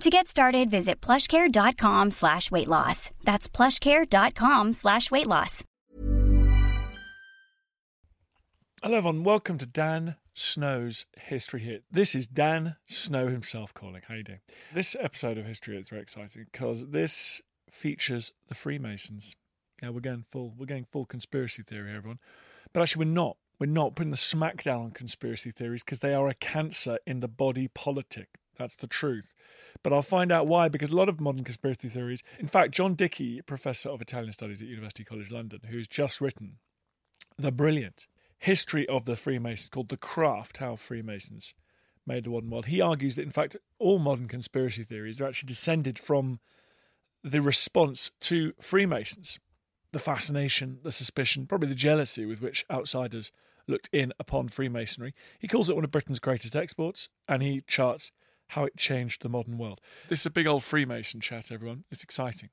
To get started, visit plushcare.com slash weight loss. That's plushcare.com slash weight loss. Hello, everyone. Welcome to Dan Snow's History Hit. This is Dan Snow himself calling. How you doing? This episode of History Hit is very exciting because this features the Freemasons. Now we're going full. We're going full conspiracy theory, everyone. But actually, we're not. We're not putting the smackdown on conspiracy theories because they are a cancer in the body politic. That's the truth. But I'll find out why because a lot of modern conspiracy theories. In fact, John Dickie, professor of Italian studies at University College London, who's just written the brilliant history of the Freemasons called The Craft How Freemasons Made the Modern World. He argues that, in fact, all modern conspiracy theories are actually descended from the response to Freemasons the fascination, the suspicion, probably the jealousy with which outsiders looked in upon Freemasonry. He calls it one of Britain's greatest exports, and he charts how it changed the modern world. This is a big old Freemason chat, everyone. It's exciting.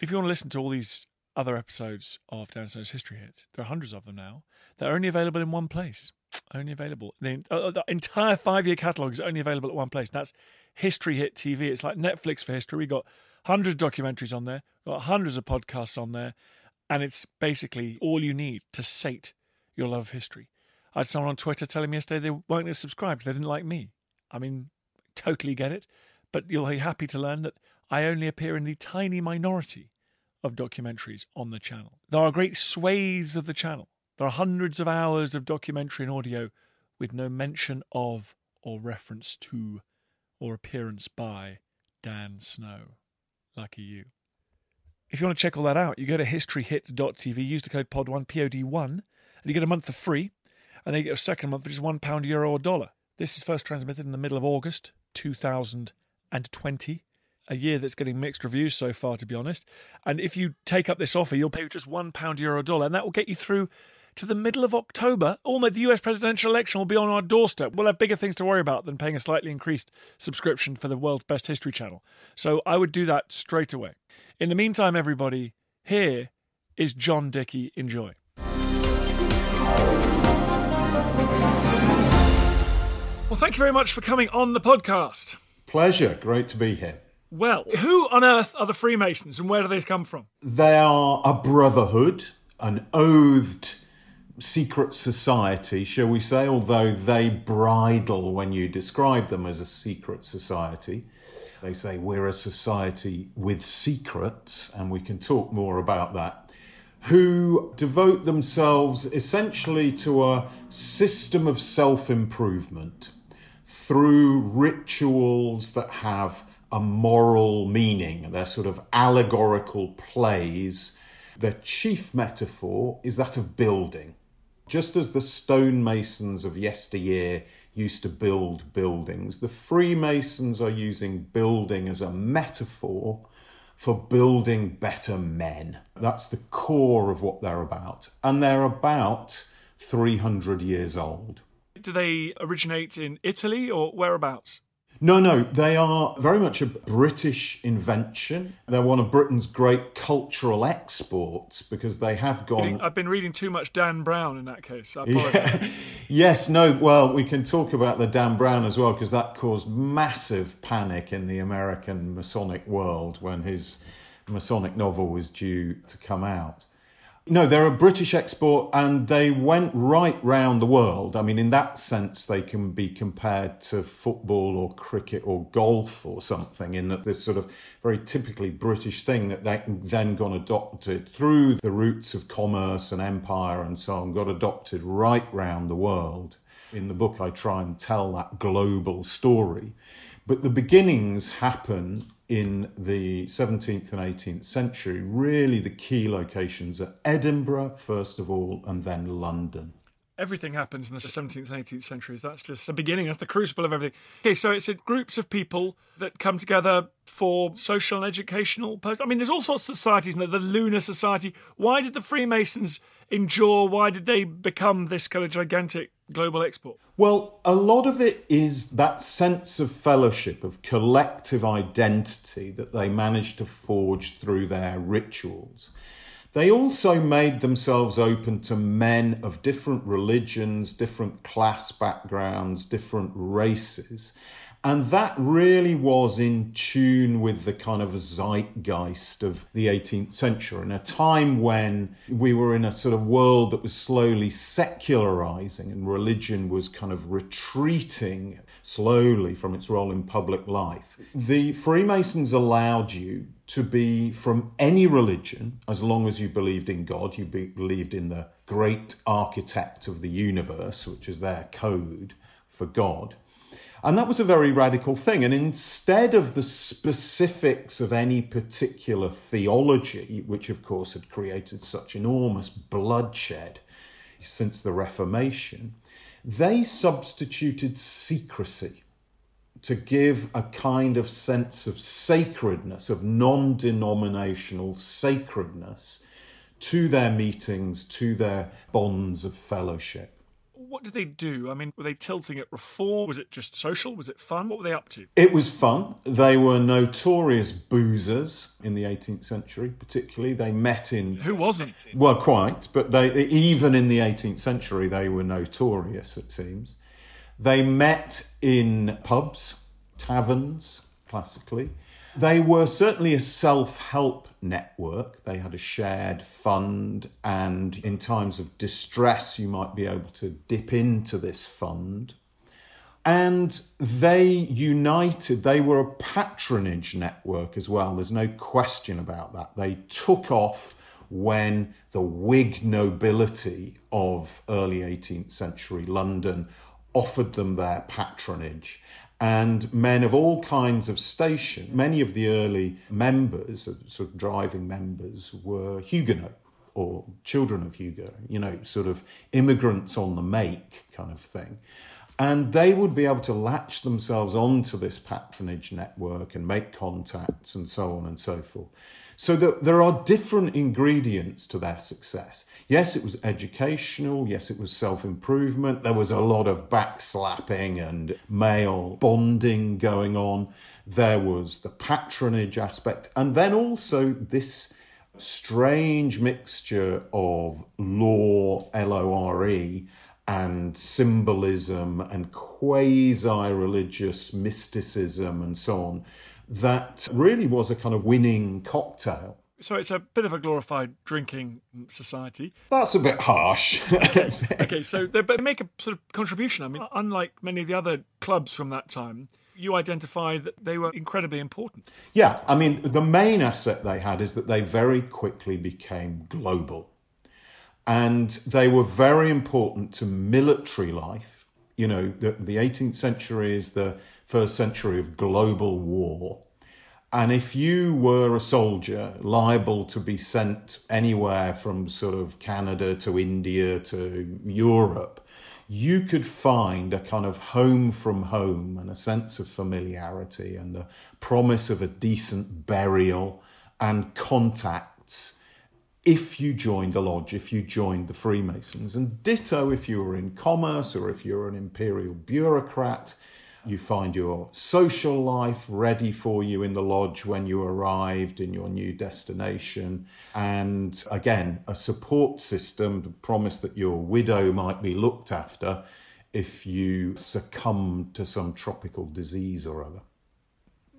If you want to listen to all these other episodes of Dan Snow's History Hits, there are hundreds of them now. They're only available in one place. Only available. The, uh, the entire five year catalogue is only available at one place. That's History Hit TV. It's like Netflix for history. We've got hundreds of documentaries on there, we've got hundreds of podcasts on there, and it's basically all you need to sate your love of history. I had someone on Twitter telling me yesterday they weren't going to subscribe they didn't like me. I mean, totally get it, but you'll be happy to learn that I only appear in the tiny minority of documentaries on the channel. There are great swathes of the channel. There are hundreds of hours of documentary and audio with no mention of or reference to or appearance by Dan Snow. Lucky you. If you want to check all that out, you go to historyhit.tv, use the code POD1, P-O-D-1, and you get a month for free, and then you get a second month just one pound, euro, or dollar. This is first transmitted in the middle of August 2020, a year that's getting mixed reviews so far, to be honest. And if you take up this offer, you'll pay just one pound, euro, dollar, and that will get you through to the middle of October. Almost the US presidential election will be on our doorstep. We'll have bigger things to worry about than paying a slightly increased subscription for the world's best history channel. So I would do that straight away. In the meantime, everybody, here is John Dickie. Enjoy. Thank you very much for coming on the podcast. Pleasure. Great to be here. Well, who on earth are the Freemasons and where do they come from? They are a brotherhood, an oathed secret society, shall we say, although they bridle when you describe them as a secret society. They say we're a society with secrets, and we can talk more about that, who devote themselves essentially to a system of self improvement through rituals that have a moral meaning. They're sort of allegorical plays. Their chief metaphor is that of building. Just as the stonemasons of yesteryear used to build buildings, the Freemasons are using building as a metaphor for building better men. That's the core of what they're about. And they're about 300 years old. Do they originate in Italy or whereabouts? No, no, they are very much a British invention. They're one of Britain's great cultural exports because they have gone. I've been reading too much Dan Brown in that case. Yeah. yes, no, well, we can talk about the Dan Brown as well because that caused massive panic in the American Masonic world when his Masonic novel was due to come out. No, they're a British export and they went right round the world. I mean, in that sense, they can be compared to football or cricket or golf or something, in that this sort of very typically British thing that they then got adopted through the roots of commerce and empire and so on, got adopted right round the world. In the book, I try and tell that global story. But the beginnings happen in the 17th and 18th century, really the key locations are Edinburgh, first of all, and then London. Everything happens in the 17th and 18th centuries. That's just the beginning. That's the crucible of everything. Okay, so it's groups of people that come together for social and educational purposes. I mean, there's all sorts of societies. The Lunar Society. Why did the Freemasons endure? Why did they become this kind of gigantic global export? Well, a lot of it is that sense of fellowship, of collective identity that they managed to forge through their rituals. They also made themselves open to men of different religions, different class backgrounds, different races. And that really was in tune with the kind of zeitgeist of the 18th century, in a time when we were in a sort of world that was slowly secularizing and religion was kind of retreating slowly from its role in public life. The Freemasons allowed you to be from any religion as long as you believed in God, you believed in the great architect of the universe, which is their code for God and that was a very radical thing. And instead of the specifics of any particular theology, which of course had created such enormous bloodshed since the Reformation, they substituted secrecy to give a kind of sense of sacredness, of non denominational sacredness to their meetings, to their bonds of fellowship what did they do? I mean, were they tilting at reform? Was it just social? Was it fun? What were they up to? It was fun. They were notorious boozers in the 18th century, particularly. They met in. Who wasn't? Well, quite, but they even in the 18th century, they were notorious, it seems. They met in pubs, taverns, classically. They were certainly a self help network. They had a shared fund, and in times of distress, you might be able to dip into this fund. And they united, they were a patronage network as well. There's no question about that. They took off when the Whig nobility of early 18th century London offered them their patronage and men of all kinds of station. Many of the early members, uh, sort of driving members, were Huguenot or children of Hugo, you know, sort of immigrants on the make kind of thing. And they would be able to latch themselves onto this patronage network and make contacts and so on and so forth. So there are different ingredients to their success. Yes, it was educational. Yes, it was self improvement. There was a lot of backslapping and male bonding going on. There was the patronage aspect. And then also this strange mixture of lore, L O R E, and symbolism and quasi religious mysticism and so on that really was a kind of winning cocktail. So it's a bit of a glorified drinking society. That's a bit harsh. okay. okay, so they make a sort of contribution. I mean, unlike many of the other clubs from that time, you identify that they were incredibly important. Yeah, I mean, the main asset they had is that they very quickly became global. And they were very important to military life. You know, the, the 18th century is the first century of global war. And if you were a soldier liable to be sent anywhere from sort of Canada to India to Europe, you could find a kind of home from home and a sense of familiarity and the promise of a decent burial and contacts if you joined a lodge, if you joined the Freemasons. And ditto if you were in commerce or if you're an imperial bureaucrat you find your social life ready for you in the lodge when you arrived in your new destination. And again, a support system, the promise that your widow might be looked after if you succumb to some tropical disease or other.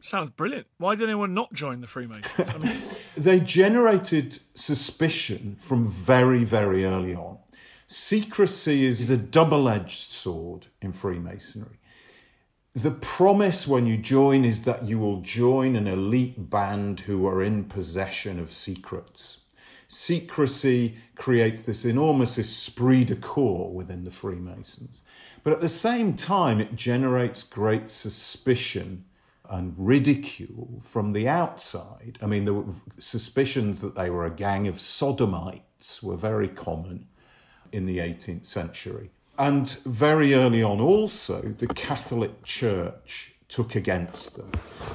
sounds brilliant. Why did anyone not join the Freemasons? I mean, They generated suspicion from very, very early on. Secrecy is a double edged sword in Freemasonry. The promise when you join is that you will join an elite band who are in possession of secrets. Secrecy creates this enormous esprit de corps within the Freemasons. But at the same time, it generates great suspicion and ridicule from the outside. I mean, the suspicions that they were a gang of sodomites were very common in the 18th century. And very early on, also, the Catholic Church took against them.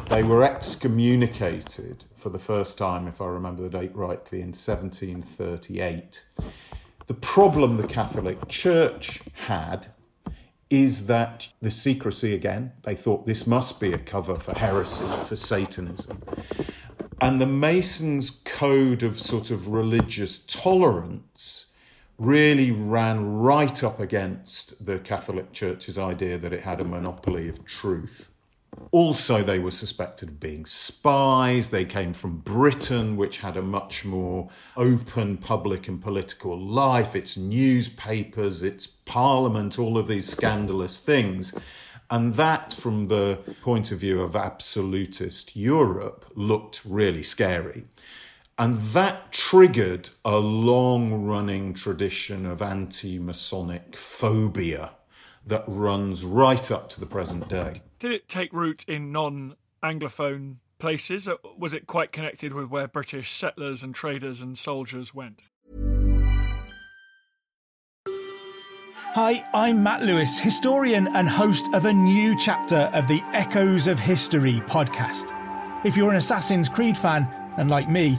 They were excommunicated for the first time, if I remember the date rightly, in 1738. The problem the Catholic Church had is that the secrecy again, they thought this must be a cover for heresy, for Satanism. And the Masons' code of sort of religious tolerance really ran right up against the Catholic Church's idea that it had a monopoly of truth. Also, they were suspected of being spies. They came from Britain, which had a much more open public and political life, its newspapers, its parliament, all of these scandalous things. And that, from the point of view of absolutist Europe, looked really scary. And that triggered a long running tradition of anti Masonic phobia that runs right up to the present day. did it take root in non Anglophone places? Or Was it quite connected with where British settlers and traders and soldiers went? Hi, I'm Matt Lewis, historian and host of a new chapter of the Echoes of History podcast. If you're an Assassin's Creed fan, and like me,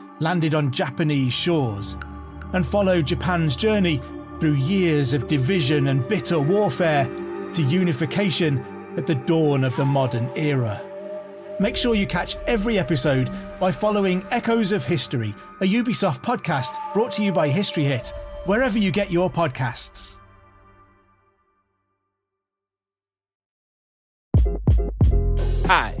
landed on Japanese shores. And follow Japan's journey through years of division and bitter warfare to unification at the dawn of the modern era. Make sure you catch every episode by following Echoes of History, a Ubisoft podcast brought to you by History Hit, wherever you get your podcasts. Hi,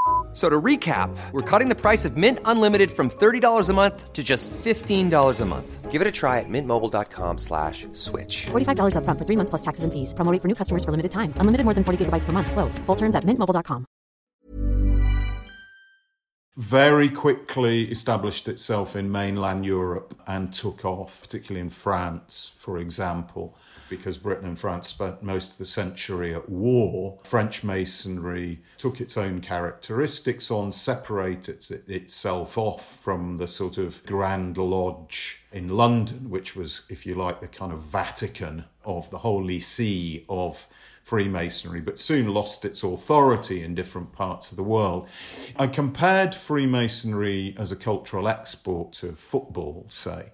F- So to recap, we're cutting the price of Mint Unlimited from $30 a month to just $15 a month. Give it a try at mintmobile.com slash switch. $45 upfront for three months plus taxes and fees. Promo rate for new customers for limited time. Unlimited more than 40 gigabytes per month. Slows. Full terms at mintmobile.com. very quickly established itself in mainland Europe and took off, particularly in France, for example, because Britain and France spent most of the century at war. French Masonry took its own characteristics on, separated itself off from the sort of Grand Lodge in London, which was, if you like, the kind of Vatican of the Holy See of Freemasonry, but soon lost its authority in different parts of the world. I compared Freemasonry as a cultural export to football, say.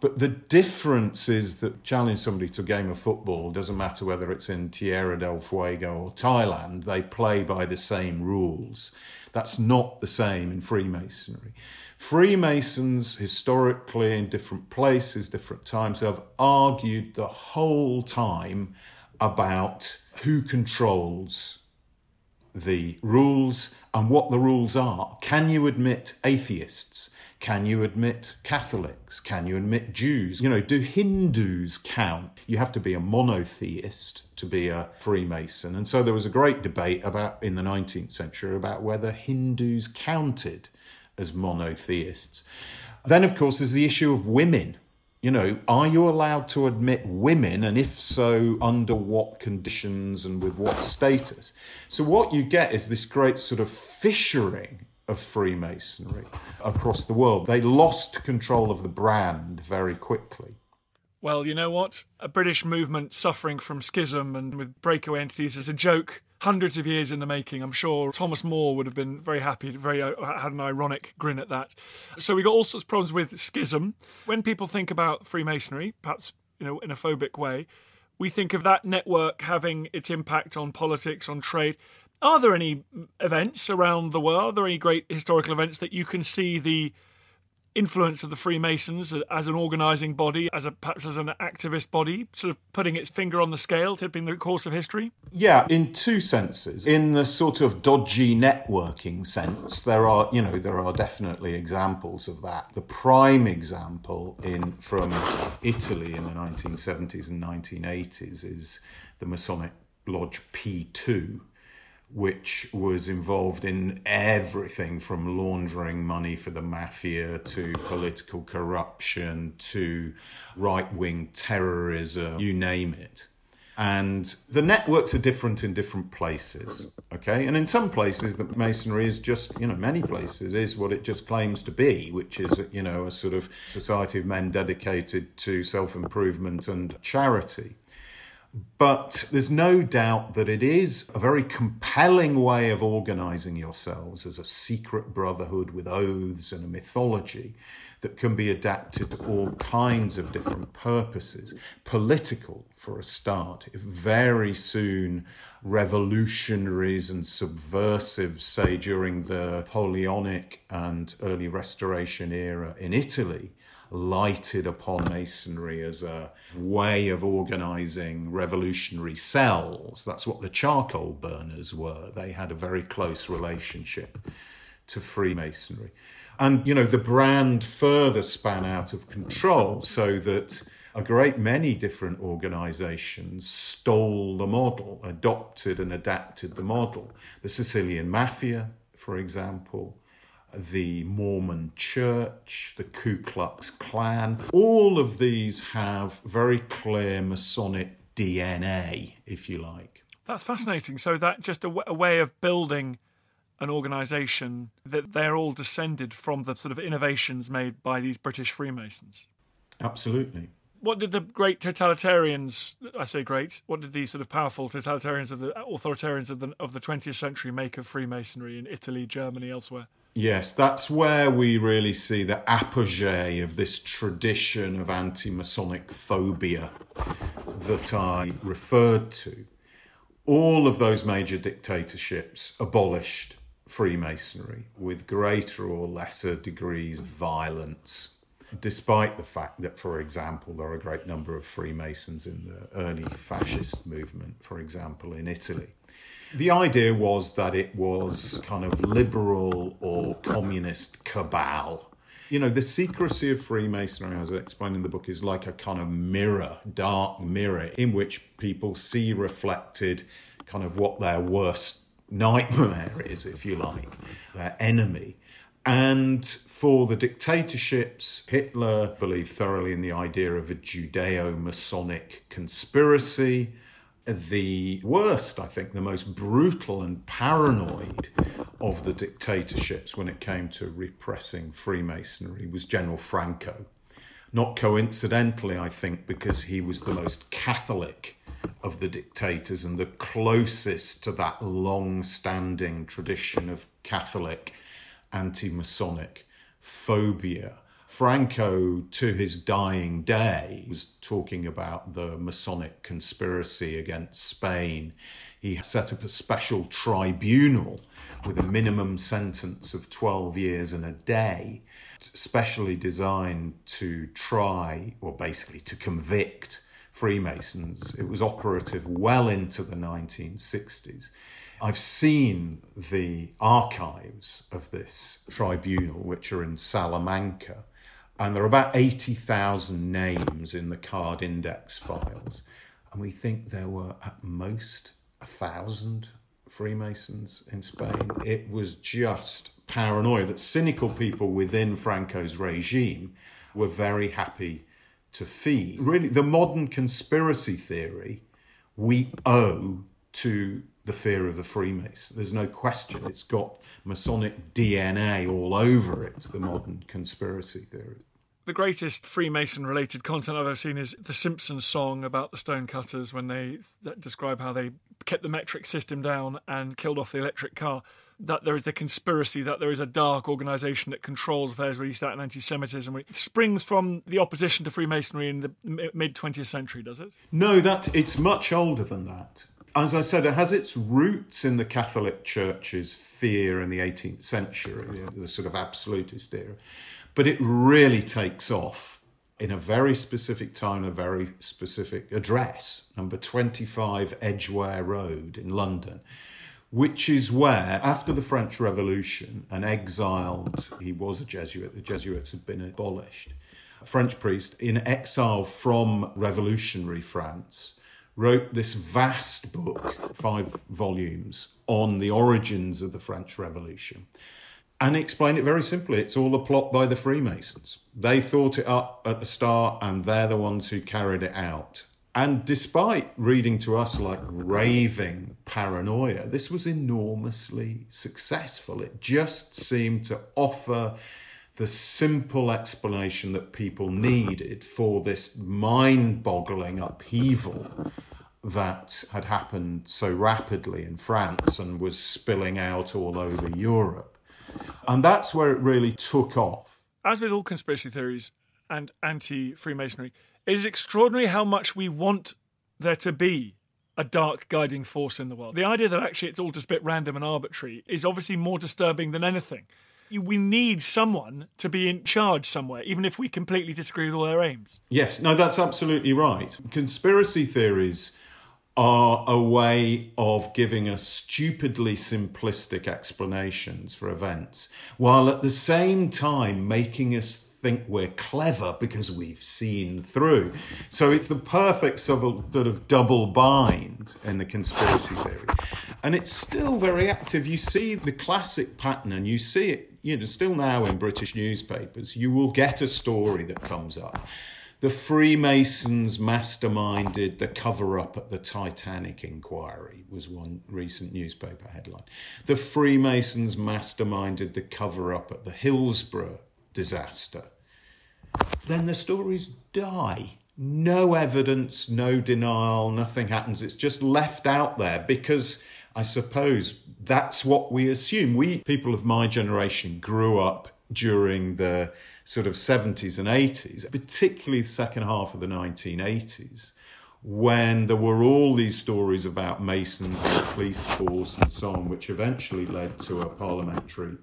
But the difference is that challenge somebody to a game of football doesn't matter whether it's in Tierra del Fuego or Thailand, they play by the same rules. That's not the same in Freemasonry. Freemasons, historically, in different places, different times, have argued the whole time about who controls the rules and what the rules are. Can you admit atheists? Can you admit Catholics? Can you admit Jews? You know, do Hindus count? You have to be a monotheist to be a Freemason. And so there was a great debate about in the 19th century about whether Hindus counted as monotheists. Then, of course, there's the issue of women. You know, are you allowed to admit women, and if so, under what conditions and with what status? So, what you get is this great sort of fissuring of Freemasonry across the world. They lost control of the brand very quickly. Well, you know what? A British movement suffering from schism and with breakaway entities is a joke hundreds of years in the making. I'm sure Thomas More would have been very happy, very uh, had an ironic grin at that. So we got all sorts of problems with schism. When people think about Freemasonry, perhaps you know in a phobic way, we think of that network having its impact on politics, on trade. Are there any events around the world? Are there any great historical events that you can see the influence of the Freemasons as an organising body, as a perhaps as an activist body, sort of putting its finger on the scale, tipping the course of history? Yeah, in two senses. In the sort of dodgy networking sense, there are you know there are definitely examples of that. The prime example in from Italy in the 1970s and 1980s is the Masonic Lodge P2 which was involved in everything from laundering money for the mafia to political corruption to right wing terrorism, you name it. And the networks are different in different places, okay? And in some places, the masonry is just, you know, many places is what it just claims to be, which is, you know, a sort of society of men dedicated to self improvement and charity. But there's no doubt that it is a very compelling way of organizing yourselves as a secret brotherhood with oaths and a mythology that can be adapted to all kinds of different purposes. Political, for a start. Very soon, revolutionaries and subversives, say during the Napoleonic and early Restoration era in Italy, lighted upon masonry as a way of organizing revolutionary cells. That's what the charcoal burners were. They had a very close relationship to Freemasonry. And, you know, the brand further span out of control so that a great many different organizations stole the model, adopted and adapted the model. The Sicilian Mafia, for example, the Mormon Church, the Ku Klux Klan. All of these have very clear Masonic DNA, if you like. That's fascinating. So that just a, w- a way of building an organisation that they're all descended from the sort of innovations made by these British Freemasons. Absolutely. What did the great totalitarians, I say great, what did the sort of powerful totalitarians of the authoritarians of the of the 20th century make of Freemasonry in Italy, Germany, elsewhere? Yes, that's where we really see the apogee of this tradition of anti Masonic phobia that I referred to. All of those major dictatorships abolished Freemasonry with greater or lesser degrees of violence, despite the fact that, for example, there are a great number of Freemasons in the early fascist movement, for example, in Italy. The idea was that it was kind of liberal or communist cabal. You know, the secrecy of Freemasonry, as I explained in the book, is like a kind of mirror, dark mirror, in which people see reflected kind of what their worst nightmare is, if you like, their enemy. And for the dictatorships, Hitler believed thoroughly in the idea of a Judeo Masonic conspiracy the worst, I think, the most brutal and paranoid of the dictatorships when it came to repressing Freemasonry was General Franco. Not coincidentally, I think, because he was the most Catholic of the dictators and the closest to that long standing tradition of Catholic anti Masonic phobia Franco, to his dying day, was talking about the Masonic conspiracy against Spain. He set up a special tribunal with a minimum sentence of 12 years and a day, specially designed to try, or basically to convict Freemasons. It was operative well into the 1960s. I've seen the archives of this tribunal, which are in Salamanca, and there are about 80,000 names in the card index files. And we think there were at most a thousand Freemasons in Spain. It was just paranoia that cynical people within Franco's regime were very happy to feed. Really, the modern conspiracy theory we owe to the fear of the Freemason. There's no question. It's got Masonic DNA all over it, the modern conspiracy theory. The greatest Freemason related content I've ever seen is the Simpsons song about the stonecutters when they describe how they kept the metric system down and killed off the electric car. That there is the conspiracy that there is a dark organisation that controls affairs released out in anti Semitism. It springs from the opposition to Freemasonry in the mid 20th century, does it? No, that it's much older than that. As I said, it has its roots in the Catholic Church's fear in the 18th century, the sort of absolutist era. But it really takes off in a very specific time, a very specific address, number 25 Edgware Road in London, which is where, after the French Revolution, an exiled, he was a Jesuit, the Jesuits had been abolished, a French priest in exile from revolutionary France, wrote this vast book, five volumes, on the origins of the French Revolution and explain it very simply. It's all a plot by the Freemasons. They thought it up at the start, and they're the ones who carried it out. And despite reading to us like raving paranoia, this was enormously successful. It just seemed to offer the simple explanation that people needed for this mind boggling upheaval that had happened so rapidly in France and was spilling out all over Europe. And that's where it really took off. As with all conspiracy theories and anti Freemasonry, it is extraordinary how much we want there to be a dark guiding force in the world. The idea that actually it's all just a bit random and arbitrary is obviously more disturbing than anything. We need someone to be in charge somewhere, even if we completely disagree with all their aims. Yes, no, that's absolutely right. Conspiracy theories are a way of giving us stupidly simplistic explanations for events, while at the same time making us think we're clever because we've seen through. So it's the perfect sort of double bind in the conspiracy theory. And it's still very active. You see the classic pattern, and you see it, you know, still now in British newspapers. You will get a story that comes up the Freemasons masterminded the cover up at the Titanic inquiry, was one recent newspaper headline. The Freemasons masterminded the cover up at the Hillsborough disaster. Then the stories die. No evidence, no denial, nothing happens. It's just left out there because I suppose that's what we assume. We, people of my generation, grew up during the sort of 70s and 80s, particularly the second half of the 1980s, when there were all these stories about Masons and police force and so on, which eventually led to a parliamentary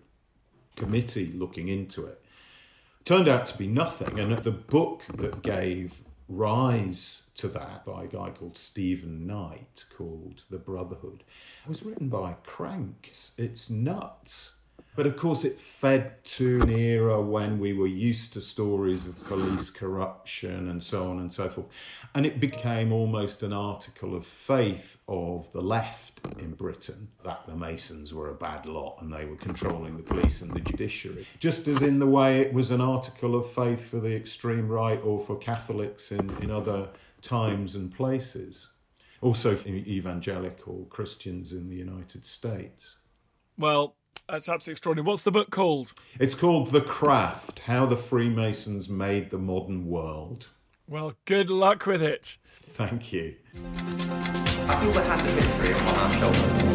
committee looking into it. Turned out to be nothing, and the book that gave rise to that by a guy called Stephen Knight called The Brotherhood It was written by cranks. It's nuts. But of course, it fed to an era when we were used to stories of police corruption and so on and so forth. And it became almost an article of faith of the left in Britain that the Masons were a bad lot and they were controlling the police and the judiciary. Just as in the way it was an article of faith for the extreme right or for Catholics in, in other times and places. Also, for evangelical Christians in the United States. Well, that's absolutely extraordinary. What's the book called? It's called The Craft How the Freemasons Made the Modern World. Well, good luck with it. Thank you. I feel we have the history upon our shoulders.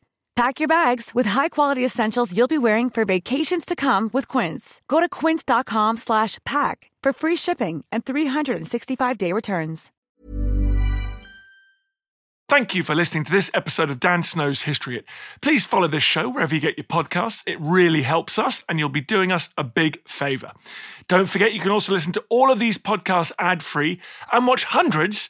Pack your bags with high-quality essentials you'll be wearing for vacations to come with Quince. Go to quince.com slash pack for free shipping and 365-day returns. Thank you for listening to this episode of Dan Snow's History Hit. Please follow this show wherever you get your podcasts. It really helps us, and you'll be doing us a big favour. Don't forget, you can also listen to all of these podcasts ad free and watch hundreds